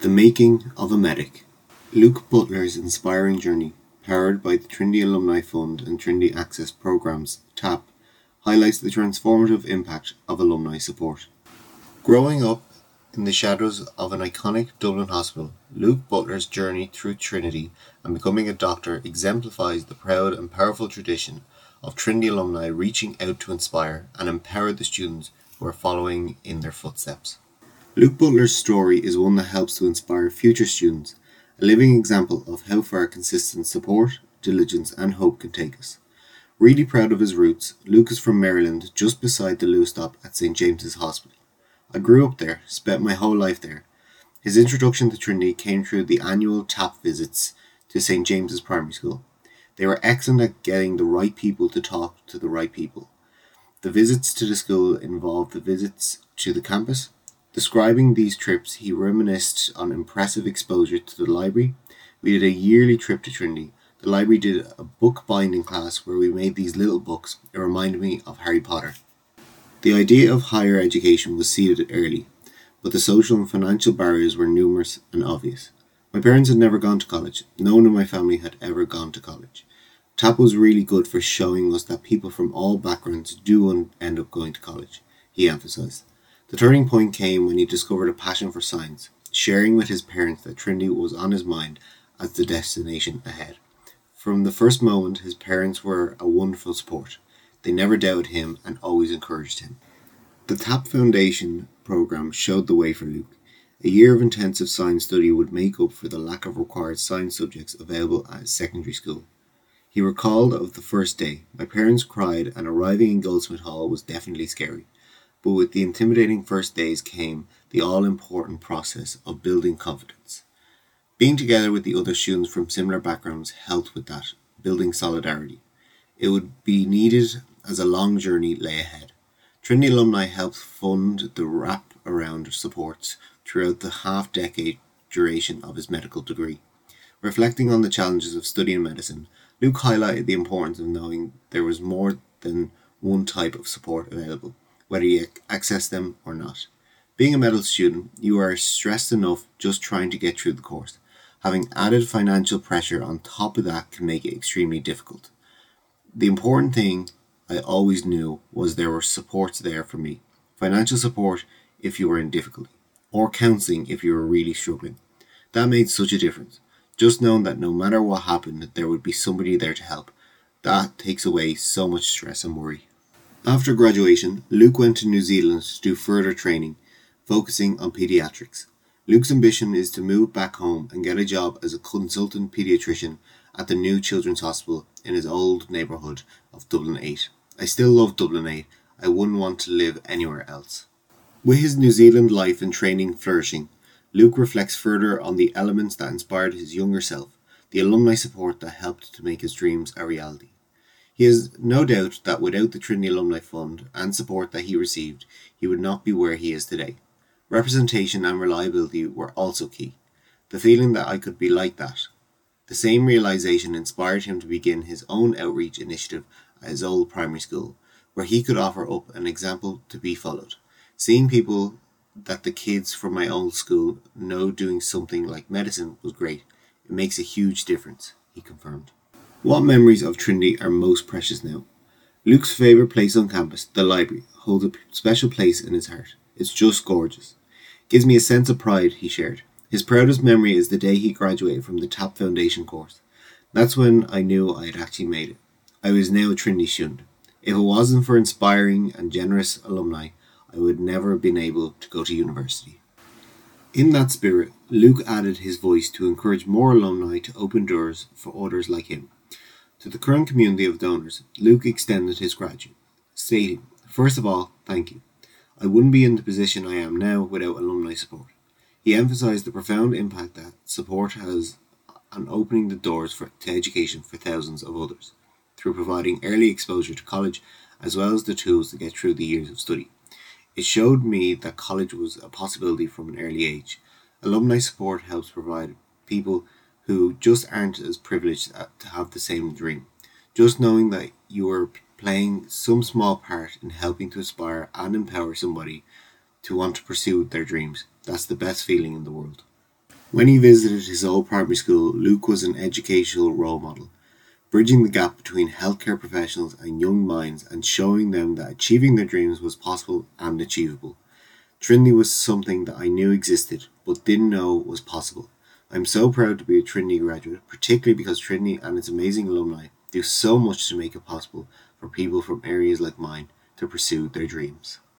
The Making of a Medic. Luke Butler's inspiring journey, powered by the Trinity Alumni Fund and Trinity Access Programs TAP, highlights the transformative impact of alumni support. Growing up in the shadows of an iconic Dublin hospital, Luke Butler's journey through Trinity and becoming a doctor exemplifies the proud and powerful tradition of Trinity alumni reaching out to inspire and empower the students who are following in their footsteps. Luke Butler's story is one that helps to inspire future students, a living example of how far consistent support, diligence, and hope can take us. Really proud of his roots, Luke is from Maryland, just beside the Luas stop at St. James's Hospital. I grew up there, spent my whole life there. His introduction to Trinity came through the annual TAP visits to St. James's Primary School. They were excellent at getting the right people to talk to the right people. The visits to the school involved the visits to the campus, Describing these trips, he reminisced on impressive exposure to the library. We did a yearly trip to Trinity. The library did a book binding class where we made these little books. It reminded me of Harry Potter. The idea of higher education was seeded early, but the social and financial barriers were numerous and obvious. My parents had never gone to college. No one in my family had ever gone to college. TAP was really good for showing us that people from all backgrounds do end up going to college, he emphasized. The turning point came when he discovered a passion for science, sharing with his parents that Trinity was on his mind as the destination ahead. From the first moment, his parents were a wonderful support. They never doubted him and always encouraged him. The TAP Foundation program showed the way for Luke. A year of intensive science study would make up for the lack of required science subjects available at secondary school. He recalled of the first day. My parents cried, and arriving in Goldsmith Hall was definitely scary. But with the intimidating first days came the all important process of building confidence. Being together with the other students from similar backgrounds helped with that, building solidarity. It would be needed as a long journey lay ahead. Trinity alumni helped fund the wrap around supports throughout the half decade duration of his medical degree. Reflecting on the challenges of studying medicine, Luke highlighted the importance of knowing there was more than one type of support available whether you access them or not. Being a medical student, you are stressed enough just trying to get through the course. Having added financial pressure on top of that can make it extremely difficult. The important thing I always knew was there were supports there for me. Financial support if you were in difficulty, or counseling if you were really struggling. That made such a difference. Just knowing that no matter what happened, there would be somebody there to help. That takes away so much stress and worry. After graduation, Luke went to New Zealand to do further training, focusing on pediatrics. Luke's ambition is to move back home and get a job as a consultant pediatrician at the new Children's Hospital in his old neighbourhood of Dublin 8. I still love Dublin 8. I wouldn't want to live anywhere else. With his New Zealand life and training flourishing, Luke reflects further on the elements that inspired his younger self, the alumni support that helped to make his dreams a reality. He has no doubt that without the Trinity Alumni Fund and support that he received, he would not be where he is today. Representation and reliability were also key. The feeling that I could be like that. The same realization inspired him to begin his own outreach initiative at his old primary school, where he could offer up an example to be followed. Seeing people that the kids from my old school know doing something like medicine was great. It makes a huge difference, he confirmed. What memories of Trinity are most precious now? Luke's favourite place on campus, the library, holds a special place in his heart. It's just gorgeous. Gives me a sense of pride, he shared. His proudest memory is the day he graduated from the TAP Foundation course. That's when I knew I had actually made it. I was now Trinity student. If it wasn't for inspiring and generous alumni, I would never have been able to go to university. In that spirit, Luke added his voice to encourage more alumni to open doors for others like him. To the current community of donors, Luke extended his gratitude, stating, First of all, thank you. I wouldn't be in the position I am now without alumni support. He emphasized the profound impact that support has on opening the doors for, to education for thousands of others, through providing early exposure to college as well as the tools to get through the years of study. It showed me that college was a possibility from an early age. Alumni support helps provide people who just aren't as privileged to have the same dream. Just knowing that you are playing some small part in helping to inspire and empower somebody to want to pursue their dreams, that's the best feeling in the world. When he visited his old primary school, Luke was an educational role model, bridging the gap between healthcare professionals and young minds and showing them that achieving their dreams was possible and achievable. Trinity was something that I knew existed, but didn't know was possible. I'm so proud to be a Trinity graduate, particularly because Trinity and its amazing alumni do so much to make it possible for people from areas like mine to pursue their dreams.